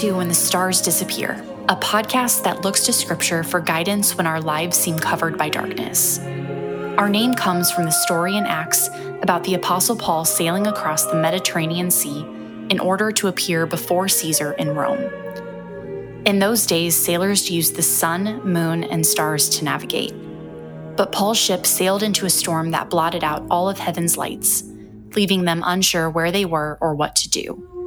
To When the Stars Disappear, a podcast that looks to Scripture for guidance when our lives seem covered by darkness. Our name comes from the story in Acts about the Apostle Paul sailing across the Mediterranean Sea in order to appear before Caesar in Rome. In those days, sailors used the sun, moon, and stars to navigate. But Paul's ship sailed into a storm that blotted out all of heaven's lights, leaving them unsure where they were or what to do.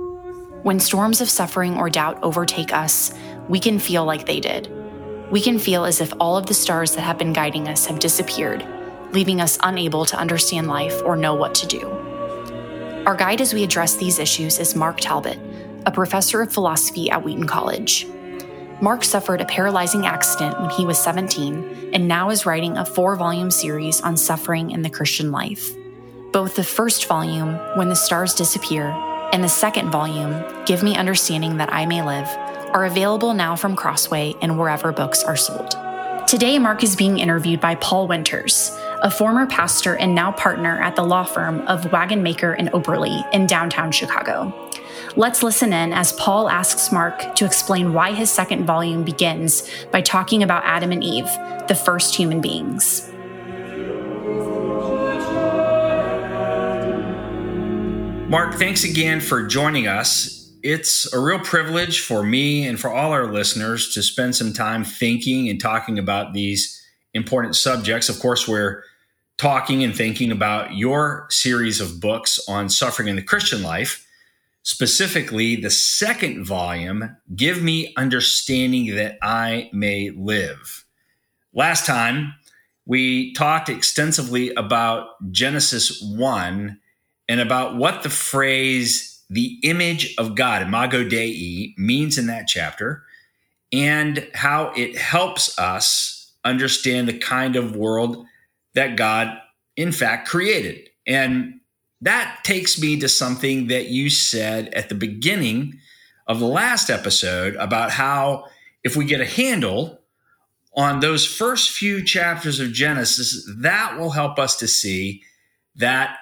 When storms of suffering or doubt overtake us, we can feel like they did. We can feel as if all of the stars that have been guiding us have disappeared, leaving us unable to understand life or know what to do. Our guide as we address these issues is Mark Talbot, a professor of philosophy at Wheaton College. Mark suffered a paralyzing accident when he was 17 and now is writing a four volume series on suffering in the Christian life. Both the first volume, When the Stars Disappear, and the second volume, Give Me Understanding That I May Live, are available now from Crossway and wherever books are sold. Today, Mark is being interviewed by Paul Winters, a former pastor and now partner at the law firm of Wagenmaker and Oberly in downtown Chicago. Let's listen in as Paul asks Mark to explain why his second volume begins by talking about Adam and Eve, the first human beings. Mark, thanks again for joining us. It's a real privilege for me and for all our listeners to spend some time thinking and talking about these important subjects. Of course, we're talking and thinking about your series of books on suffering in the Christian life, specifically the second volume, Give Me Understanding That I May Live. Last time, we talked extensively about Genesis 1 and about what the phrase the image of God, imago Dei, means in that chapter, and how it helps us understand the kind of world that God, in fact, created. And that takes me to something that you said at the beginning of the last episode about how if we get a handle on those first few chapters of Genesis, that will help us to see that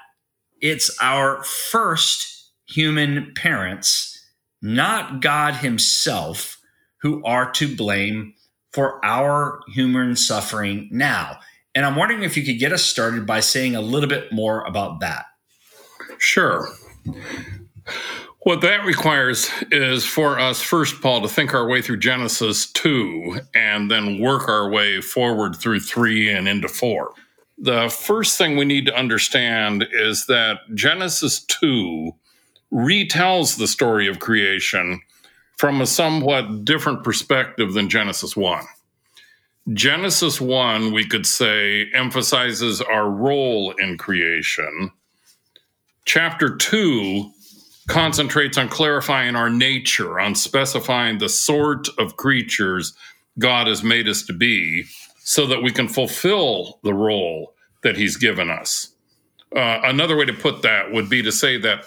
it's our first human parents, not God Himself, who are to blame for our human suffering now. And I'm wondering if you could get us started by saying a little bit more about that. Sure. What that requires is for us, first, Paul, to think our way through Genesis 2 and then work our way forward through 3 and into 4. The first thing we need to understand is that Genesis 2 retells the story of creation from a somewhat different perspective than Genesis 1. Genesis 1, we could say, emphasizes our role in creation. Chapter 2 concentrates on clarifying our nature, on specifying the sort of creatures God has made us to be so that we can fulfill the role that he's given us. Uh, another way to put that would be to say that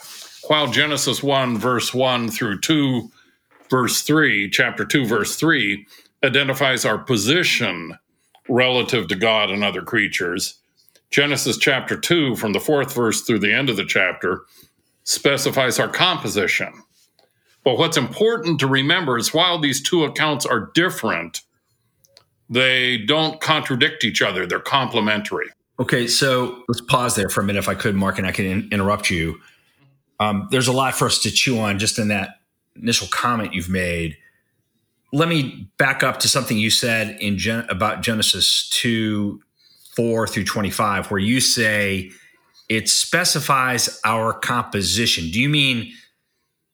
while Genesis 1, verse 1 through 2, verse 3, chapter 2, verse 3, identifies our position relative to God and other creatures, Genesis chapter 2, from the fourth verse through the end of the chapter, specifies our composition. But what's important to remember is while these two accounts are different, they don't contradict each other, they're complementary. Okay, so let's pause there for a minute, if I could, Mark, and I can in- interrupt you. Um, there's a lot for us to chew on just in that initial comment you've made. Let me back up to something you said in Gen- about Genesis 2 4 through 25, where you say it specifies our composition. Do you mean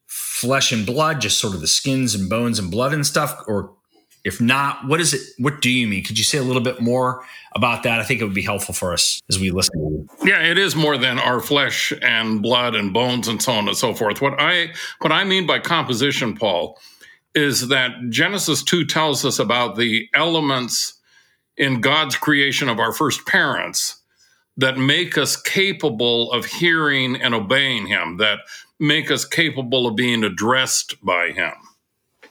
flesh and blood, just sort of the skins and bones and blood and stuff? Or if not, what is it? What do you mean? Could you say a little bit more about that? I think it would be helpful for us as we listen. Yeah, it is more than our flesh and blood and bones and so on and so forth. What I what I mean by composition, Paul, is that Genesis 2 tells us about the elements in God's creation of our first parents that make us capable of hearing and obeying him, that make us capable of being addressed by him.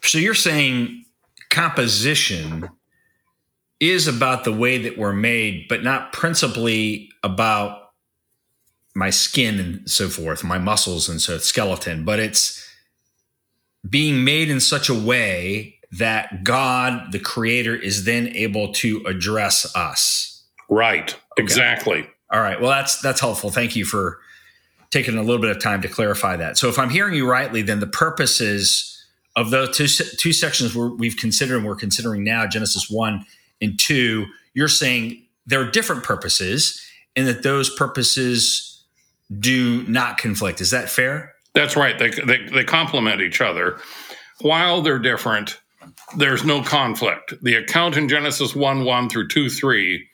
So you're saying composition is about the way that we're made, but not principally about my skin and so forth, my muscles and so skeleton, but it's being made in such a way that God, the creator, is then able to address us. Right. Okay. Exactly. All right. Well, that's that's helpful. Thank you for taking a little bit of time to clarify that. So, if I'm hearing you rightly, then the purposes of those two, two sections we've considered and we're considering now, Genesis one and two, you're saying there are different purposes, and that those purposes do not conflict. Is that fair? That's right. They they, they complement each other. While they're different, there's no conflict. The account in Genesis 1 1 through 2 3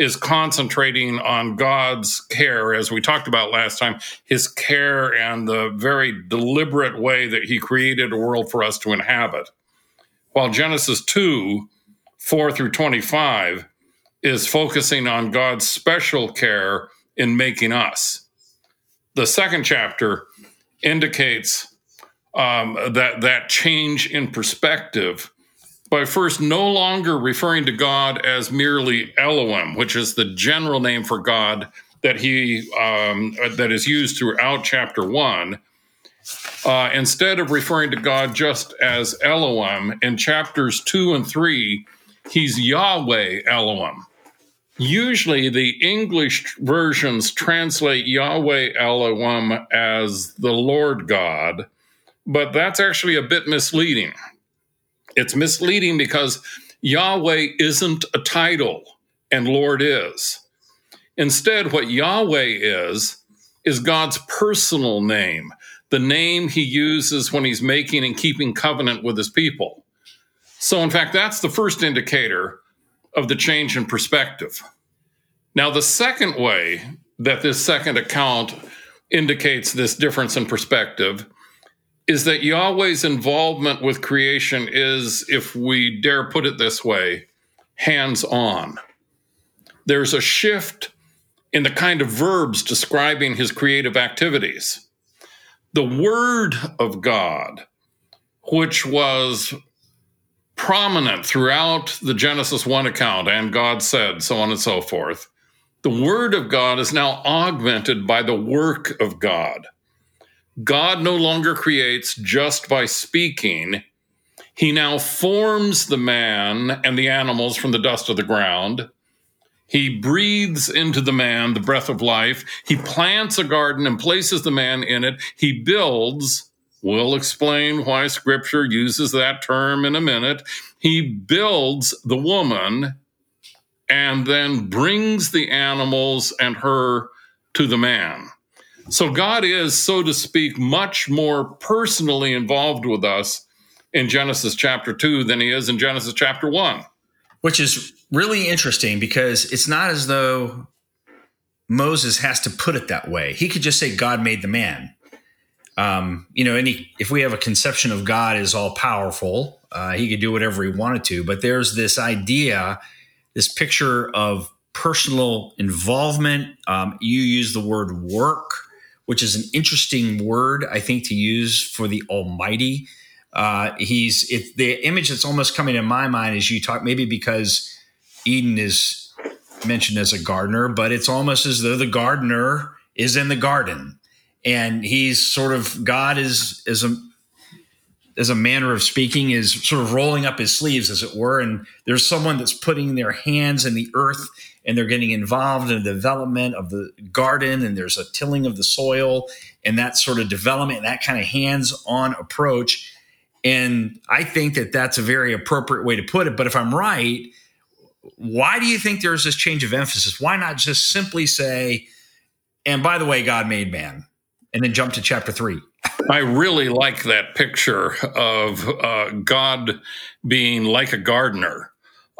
is concentrating on God's care, as we talked about last time, his care and the very deliberate way that he created a world for us to inhabit. While Genesis 2 4 through 25 is focusing on God's special care in making us. The second chapter indicates um, that that change in perspective by first no longer referring to God as merely Elohim, which is the general name for God that he um, that is used throughout chapter one. Uh, instead of referring to God just as Elohim, in chapters two and three, he's Yahweh Elohim. Usually, the English versions translate Yahweh Elohim as the Lord God, but that's actually a bit misleading. It's misleading because Yahweh isn't a title and Lord is. Instead, what Yahweh is, is God's personal name, the name he uses when he's making and keeping covenant with his people. So, in fact, that's the first indicator of the change in perspective. Now, the second way that this second account indicates this difference in perspective is that Yahweh's involvement with creation is, if we dare put it this way, hands on. There's a shift in the kind of verbs describing his creative activities. The Word of God, which was prominent throughout the Genesis 1 account, and God said, so on and so forth, the Word of God is now augmented by the work of God. God no longer creates just by speaking. He now forms the man and the animals from the dust of the ground. He breathes into the man the breath of life. He plants a garden and places the man in it. He builds. We'll explain why scripture uses that term in a minute. He builds the woman and then brings the animals and her to the man. So God is, so to speak, much more personally involved with us in Genesis chapter 2 than he is in Genesis chapter 1. Which is really interesting because it's not as though Moses has to put it that way. He could just say, God made the man. Um, you know, any if we have a conception of God as all powerful, uh, he could do whatever he wanted to. But there's this idea, this picture of personal involvement. Um, you use the word work which is an interesting word, I think, to use for the Almighty. Uh, he's it, the image that's almost coming in my mind as you talk, maybe because Eden is mentioned as a gardener, but it's almost as though the gardener is in the garden, and he's sort of God is is a as a manner of speaking is sort of rolling up his sleeves, as it were, and there's someone that's putting their hands in the earth and they're getting involved in the development of the garden and there's a tilling of the soil and that sort of development and that kind of hands-on approach. And i think that that's a very appropriate way to put it. But if i'm right why do you think there's this change of emphasis? Why not just simply say and by the way god made man and then jump to chapter 3 I really like that picture of uh, God being like a gardener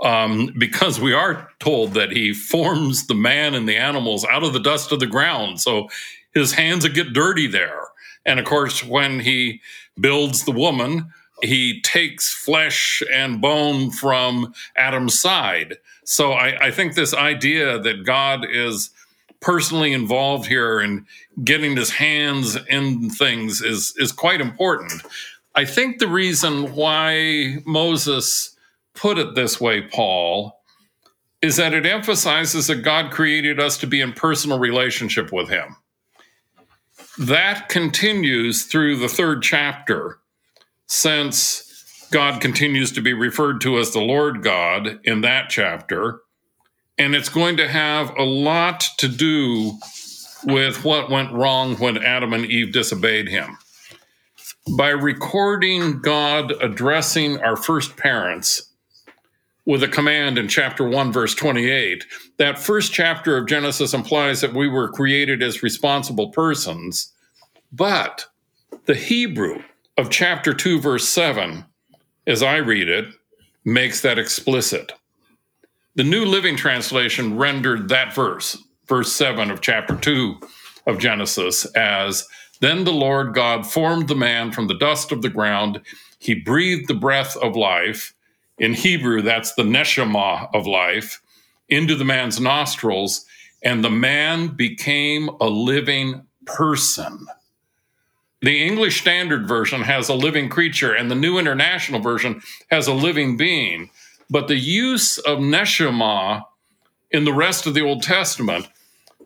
um, because we are told that he forms the man and the animals out of the dust of the ground. So his hands get dirty there. And of course, when he builds the woman, he takes flesh and bone from Adam's side. So I, I think this idea that God is personally involved here and getting his hands in things is is quite important. I think the reason why Moses put it this way, Paul, is that it emphasizes that God created us to be in personal relationship with Him. That continues through the third chapter. since God continues to be referred to as the Lord God in that chapter. And it's going to have a lot to do with what went wrong when Adam and Eve disobeyed him. By recording God addressing our first parents with a command in chapter 1, verse 28, that first chapter of Genesis implies that we were created as responsible persons. But the Hebrew of chapter 2, verse 7, as I read it, makes that explicit. The New Living Translation rendered that verse, verse 7 of chapter 2 of Genesis, as Then the Lord God formed the man from the dust of the ground. He breathed the breath of life. In Hebrew, that's the neshama of life, into the man's nostrils, and the man became a living person. The English Standard Version has a living creature, and the New International Version has a living being. But the use of neshama in the rest of the Old Testament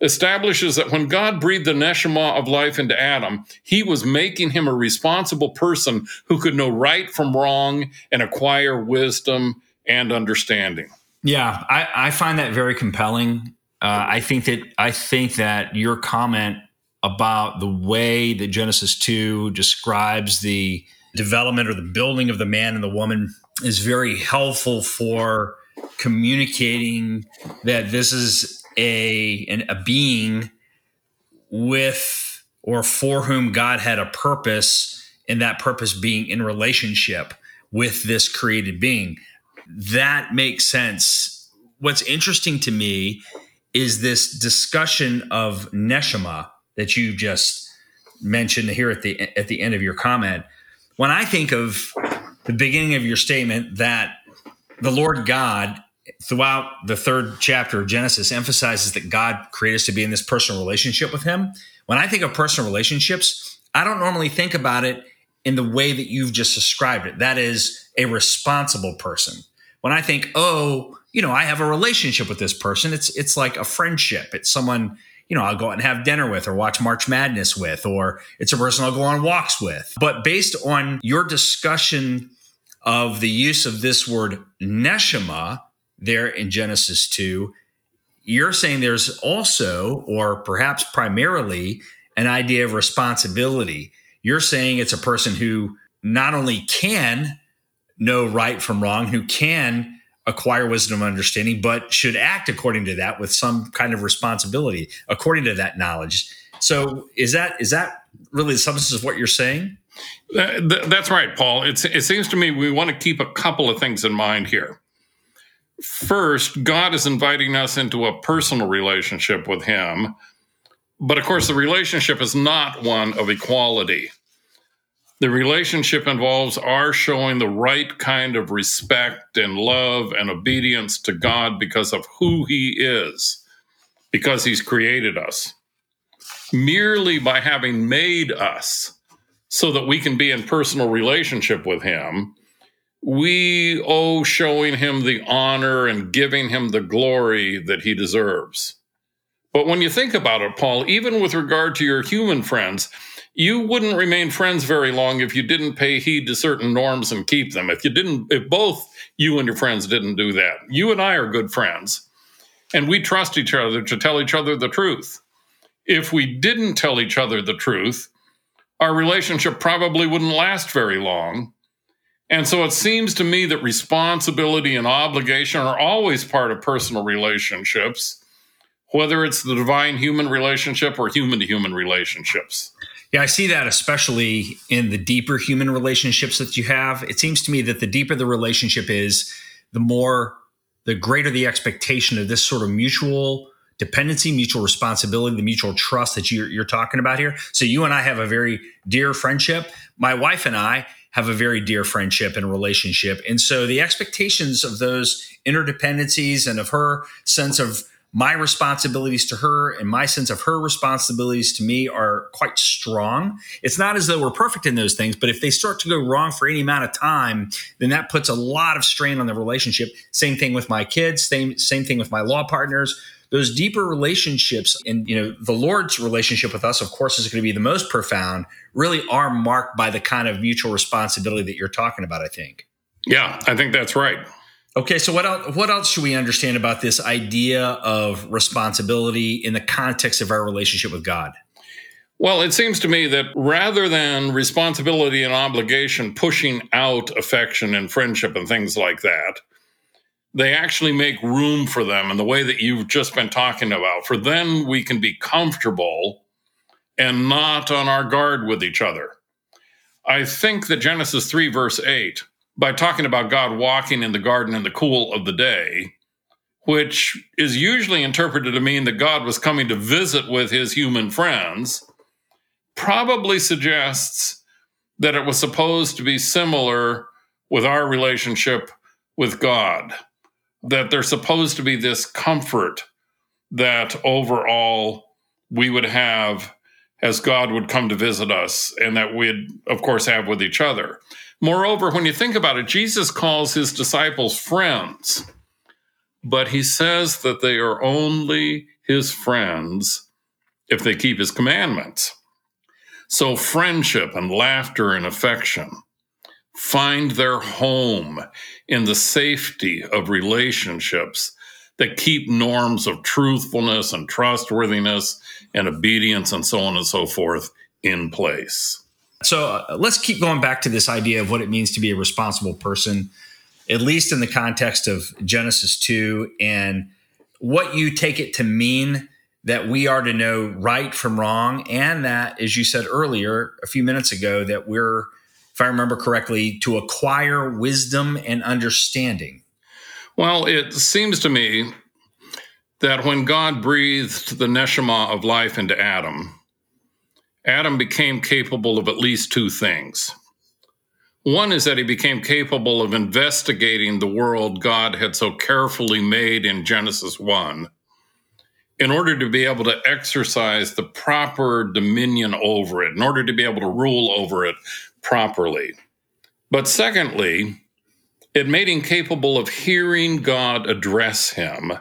establishes that when God breathed the neshama of life into Adam, he was making him a responsible person who could know right from wrong and acquire wisdom and understanding. Yeah, I, I find that very compelling. Uh, I think that I think that your comment about the way that Genesis 2 describes the development or the building of the man and the woman is very helpful for communicating that this is a an, a being with or for whom God had a purpose, and that purpose being in relationship with this created being. That makes sense. What's interesting to me is this discussion of neshama that you just mentioned here at the at the end of your comment. When I think of the beginning of your statement that the Lord God throughout the third chapter of Genesis emphasizes that God created us to be in this personal relationship with Him. When I think of personal relationships, I don't normally think about it in the way that you've just described it. That is a responsible person. When I think, oh, you know, I have a relationship with this person, it's it's like a friendship. It's someone, you know, I'll go out and have dinner with or watch March Madness with, or it's a person I'll go on walks with. But based on your discussion of the use of this word neshama, there in Genesis 2, you're saying there's also, or perhaps primarily, an idea of responsibility. You're saying it's a person who not only can know right from wrong, who can acquire wisdom and understanding, but should act according to that with some kind of responsibility according to that knowledge. So is that is that really the substance of what you're saying? Uh, that's right, Paul. It's, it seems to me we want to keep a couple of things in mind here. First, God is inviting us into a personal relationship with Him. But of course, the relationship is not one of equality. The relationship involves our showing the right kind of respect and love and obedience to God because of who He is, because He's created us. Merely by having made us so that we can be in personal relationship with Him we owe showing him the honor and giving him the glory that he deserves. But when you think about it, Paul, even with regard to your human friends, you wouldn't remain friends very long if you didn't pay heed to certain norms and keep them. If you didn't, if both you and your friends didn't do that, you and I are good friends and we trust each other to tell each other the truth. If we didn't tell each other the truth, our relationship probably wouldn't last very long and so it seems to me that responsibility and obligation are always part of personal relationships, whether it's the divine human relationship or human to human relationships. Yeah, I see that especially in the deeper human relationships that you have. It seems to me that the deeper the relationship is, the more, the greater the expectation of this sort of mutual dependency, mutual responsibility, the mutual trust that you're, you're talking about here. So you and I have a very dear friendship. My wife and I have a very dear friendship and relationship. And so the expectations of those interdependencies and of her sense of my responsibilities to her and my sense of her responsibilities to me are quite strong. It's not as though we're perfect in those things, but if they start to go wrong for any amount of time, then that puts a lot of strain on the relationship. Same thing with my kids, same same thing with my law partners. Those deeper relationships and you know the Lord's relationship with us, of course, is going to be the most profound. Really, are marked by the kind of mutual responsibility that you're talking about. I think. Yeah, I think that's right. Okay, so what else, what else should we understand about this idea of responsibility in the context of our relationship with God? Well, it seems to me that rather than responsibility and obligation pushing out affection and friendship and things like that, they actually make room for them in the way that you've just been talking about. For then we can be comfortable and not on our guard with each other. I think that Genesis 3, verse 8, by talking about God walking in the garden in the cool of the day, which is usually interpreted to mean that God was coming to visit with his human friends, probably suggests that it was supposed to be similar with our relationship with God, that there's supposed to be this comfort that overall we would have as God would come to visit us, and that we'd, of course, have with each other. Moreover, when you think about it, Jesus calls his disciples friends, but he says that they are only his friends if they keep his commandments. So, friendship and laughter and affection find their home in the safety of relationships that keep norms of truthfulness and trustworthiness and obedience and so on and so forth in place. So uh, let's keep going back to this idea of what it means to be a responsible person, at least in the context of Genesis 2 and what you take it to mean that we are to know right from wrong. And that, as you said earlier, a few minutes ago, that we're, if I remember correctly, to acquire wisdom and understanding. Well, it seems to me that when God breathed the neshama of life into Adam, Adam became capable of at least two things. One is that he became capable of investigating the world God had so carefully made in Genesis 1 in order to be able to exercise the proper dominion over it, in order to be able to rule over it properly. But secondly, it made him capable of hearing God address him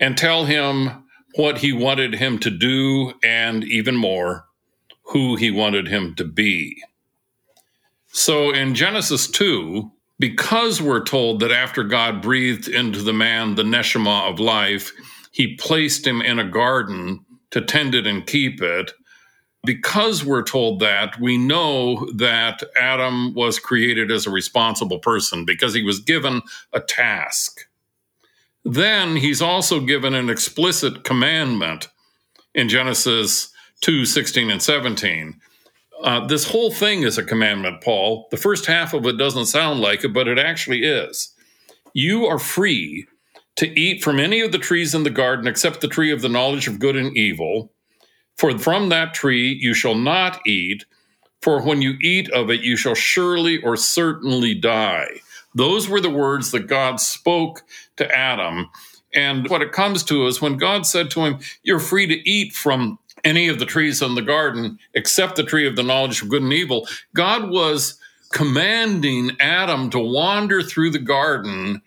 and tell him what he wanted him to do, and even more, who he wanted him to be. So in Genesis 2, because we're told that after God breathed into the man the neshama of life, he placed him in a garden to tend it and keep it. Because we're told that, we know that Adam was created as a responsible person because he was given a task. Then he's also given an explicit commandment in Genesis 2 16 and 17. Uh, this whole thing is a commandment, Paul. The first half of it doesn't sound like it, but it actually is. You are free to eat from any of the trees in the garden except the tree of the knowledge of good and evil. For from that tree you shall not eat, for when you eat of it, you shall surely or certainly die. Those were the words that God spoke to Adam. And what it comes to is when God said to him, You're free to eat from any of the trees in the garden except the tree of the knowledge of good and evil, God was commanding Adam to wander through the garden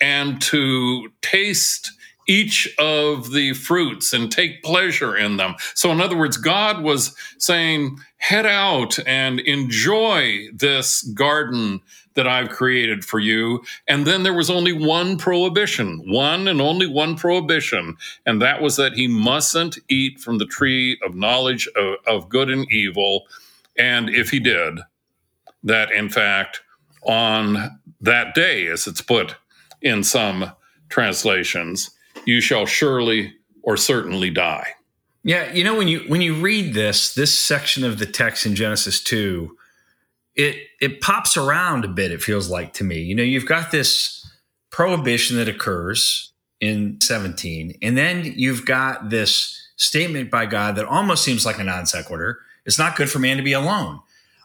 and to taste each of the fruits and take pleasure in them. So, in other words, God was saying, head out and enjoy this garden that I've created for you. And then there was only one prohibition, one and only one prohibition, and that was that he mustn't eat from the tree of knowledge of, of good and evil. And if he did, that in fact, on that day, as it's put in some translations, you shall surely or certainly die. Yeah, you know when you when you read this this section of the text in Genesis 2, it it pops around a bit it feels like to me. You know, you've got this prohibition that occurs in 17 and then you've got this statement by God that almost seems like a non sequitur. It's not good for man to be alone.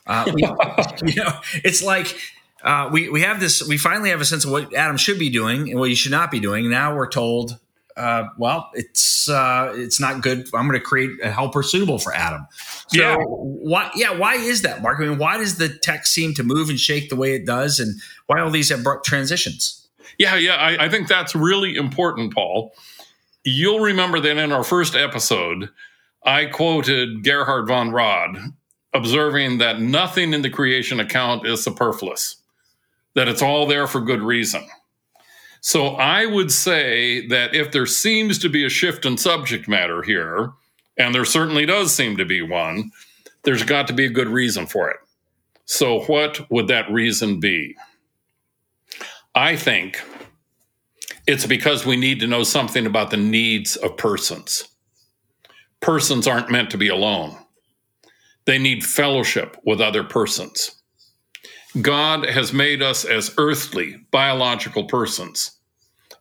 Uh, we, you know, it's like uh, we we have this. We finally have a sense of what Adam should be doing and what he should not be doing. Now we're told, uh, well, it's uh, it's not good. I'm going to create a helper suitable for Adam. So yeah. why? Yeah, why is that, Mark? I mean, why does the text seem to move and shake the way it does, and why all these abrupt transitions? Yeah, yeah, I, I think that's really important, Paul. you'll remember that in our first episode, I quoted Gerhard von Rad observing that nothing in the creation account is superfluous, that it's all there for good reason. So I would say that if there seems to be a shift in subject matter here, and there certainly does seem to be one, there's got to be a good reason for it. So, what would that reason be? I think it's because we need to know something about the needs of persons. Persons aren't meant to be alone, they need fellowship with other persons. God has made us as earthly, biological persons.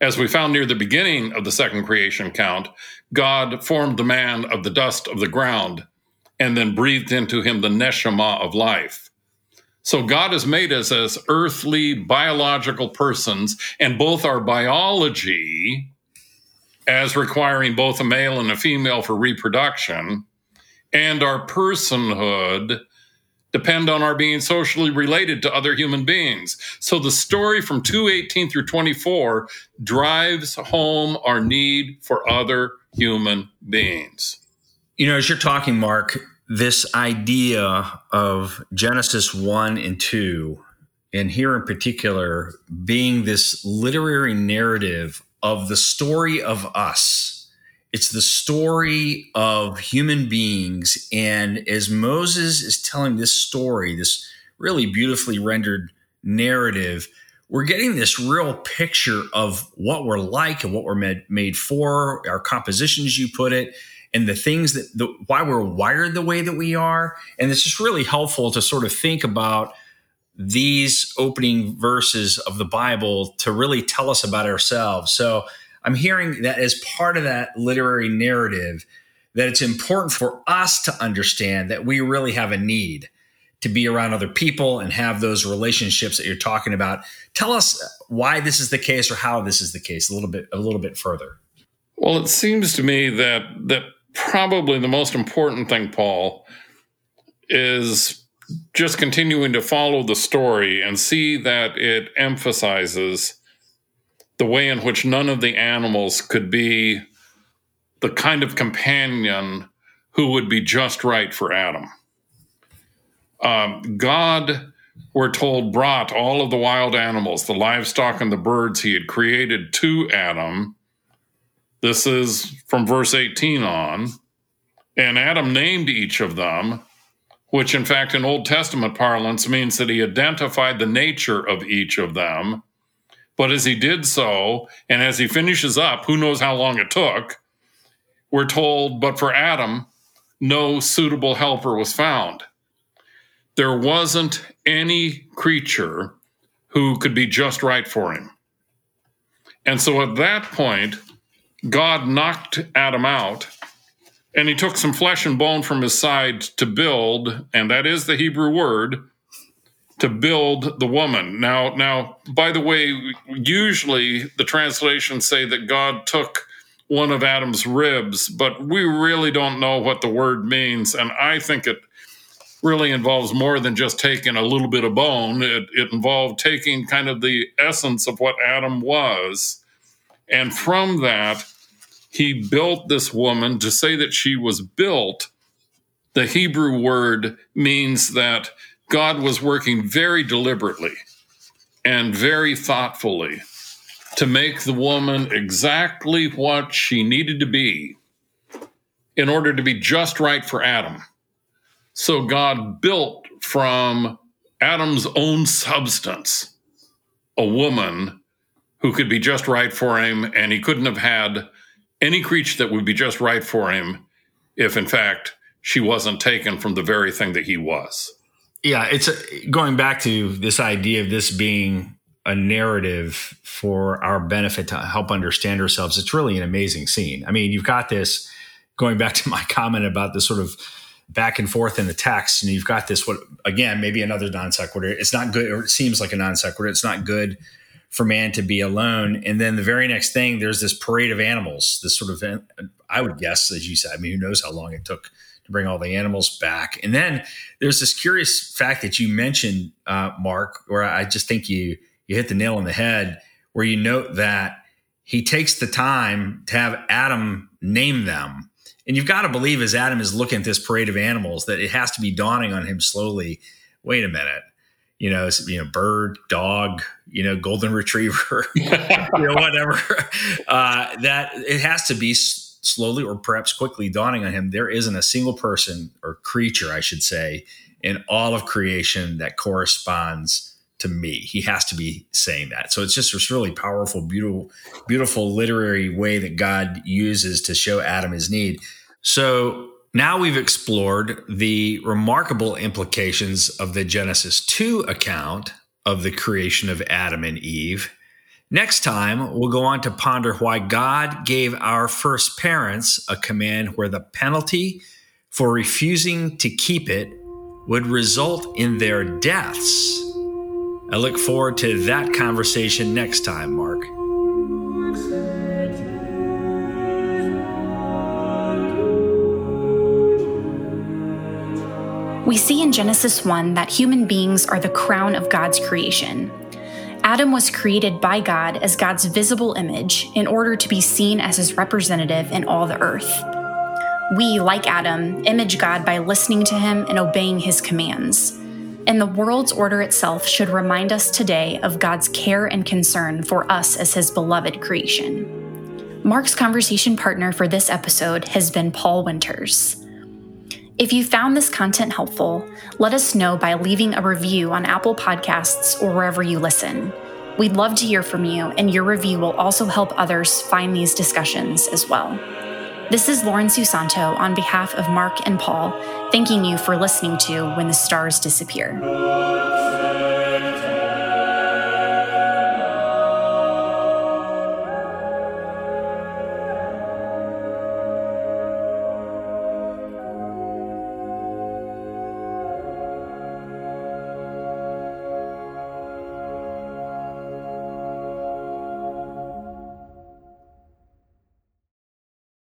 As we found near the beginning of the second creation count, God formed the man of the dust of the ground and then breathed into him the neshama of life. So God has made us as earthly biological persons, and both our biology, as requiring both a male and a female for reproduction, and our personhood depend on our being socially related to other human beings. So the story from 218 through 24 drives home our need for other human beings. You know, as you're talking, Mark, this idea of Genesis 1 and 2, and here in particular, being this literary narrative of the story of us. It's the story of human beings. And as Moses is telling this story, this really beautifully rendered narrative, we're getting this real picture of what we're like and what we're made, made for, our compositions, you put it, and the things that the, why we're wired the way that we are. And it's just really helpful to sort of think about these opening verses of the Bible to really tell us about ourselves. So I'm hearing that as part of that literary narrative, that it's important for us to understand that we really have a need to be around other people and have those relationships that you're talking about. Tell us why this is the case or how this is the case a little bit a little bit further. Well, it seems to me that that probably the most important thing, Paul, is just continuing to follow the story and see that it emphasizes the way in which none of the animals could be the kind of companion who would be just right for Adam. Um, God, we're told, brought all of the wild animals, the livestock and the birds he had created to Adam this is from verse 18 on. And Adam named each of them, which in fact in Old Testament parlance means that he identified the nature of each of them. But as he did so, and as he finishes up, who knows how long it took, we're told, but for Adam, no suitable helper was found. There wasn't any creature who could be just right for him. And so at that point, God knocked Adam out and he took some flesh and bone from his side to build, and that is the Hebrew word, to build the woman. Now, now, by the way, usually the translations say that God took one of Adam's ribs, but we really don't know what the word means, and I think it really involves more than just taking a little bit of bone. It, it involved taking kind of the essence of what Adam was, and from that he built this woman to say that she was built. The Hebrew word means that God was working very deliberately and very thoughtfully to make the woman exactly what she needed to be in order to be just right for Adam. So God built from Adam's own substance a woman who could be just right for him, and he couldn't have had any creature that would be just right for him if, in fact, she wasn't taken from the very thing that he was. Yeah, it's a, going back to this idea of this being a narrative for our benefit to help understand ourselves. It's really an amazing scene. I mean, you've got this going back to my comment about the sort of back and forth in the text, and you've got this what again maybe another non sequitur. It's not good, or it seems like a non sequitur. It's not good for man to be alone. And then the very next thing, there's this parade of animals, this sort of, I would guess, as you said, I mean, who knows how long it took to bring all the animals back. And then there's this curious fact that you mentioned, uh, Mark, where I just think you, you hit the nail on the head, where you note that he takes the time to have Adam name them. And you've got to believe as Adam is looking at this parade of animals that it has to be dawning on him slowly. Wait a minute, you know, you know, bird, dog, you know, golden retriever, you know, whatever. Uh, that it has to be slowly or perhaps quickly dawning on him. There isn't a single person or creature, I should say, in all of creation that corresponds to me. He has to be saying that. So it's just this really powerful, beautiful, beautiful literary way that God uses to show Adam his need. So now we've explored the remarkable implications of the Genesis 2 account of the creation of Adam and Eve. Next time, we'll go on to ponder why God gave our first parents a command where the penalty for refusing to keep it would result in their deaths. I look forward to that conversation next time, Mark. We see in Genesis 1 that human beings are the crown of God's creation. Adam was created by God as God's visible image in order to be seen as his representative in all the earth. We, like Adam, image God by listening to him and obeying his commands and the world's order itself should remind us today of God's care and concern for us as His beloved creation. Mark's conversation partner for this episode has been Paul Winters. If you found this content helpful, let us know by leaving a review on Apple Podcasts or wherever you listen. We'd love to hear from you, and your review will also help others find these discussions as well. This is Lauren Susanto on behalf of Mark and Paul, thanking you for listening to When the Stars Disappear.